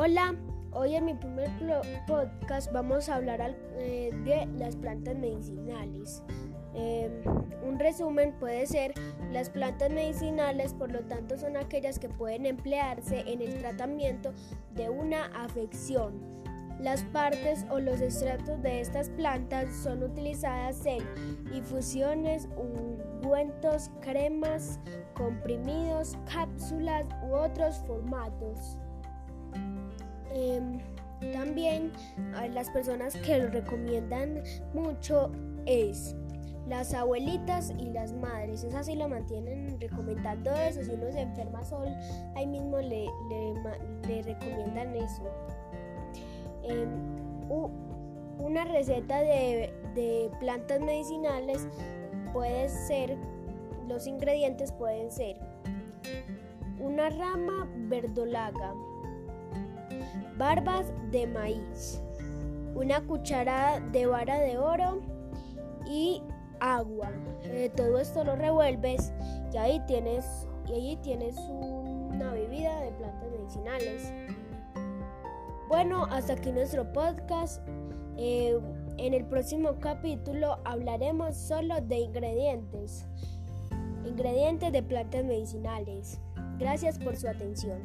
Hola, hoy en mi primer podcast vamos a hablar eh, de las plantas medicinales. Em, un resumen puede ser las plantas medicinales, por lo tanto son aquellas que pueden emplearse en el tratamiento de una afección. Las partes o los extractos de estas plantas son utilizadas en infusiones, ungüentos, cremas, comprimidos, cápsulas u otros formatos. Em, también las personas que lo recomiendan mucho es las abuelitas y las madres. Esas sí lo mantienen recomendando eso. Si uno se enferma sol, ahí mismo le, le, recomiendan eso. Em, una receta de, de plantas medicinales puede ser, los ingredientes pueden ser una rama verdolaga, barbas de maíz, una cucharada de vara de oro y agua. Eh, todo esto lo revuelves y ahí tienes, y ahí tienes una bebida de plantas medicinales. Bueno, hasta aquí nuestro podcast. Eh, en el próximo capítulo hablaremos solo de ingredientes. Ingredientes de plantas medicinales. Gracias por su atención.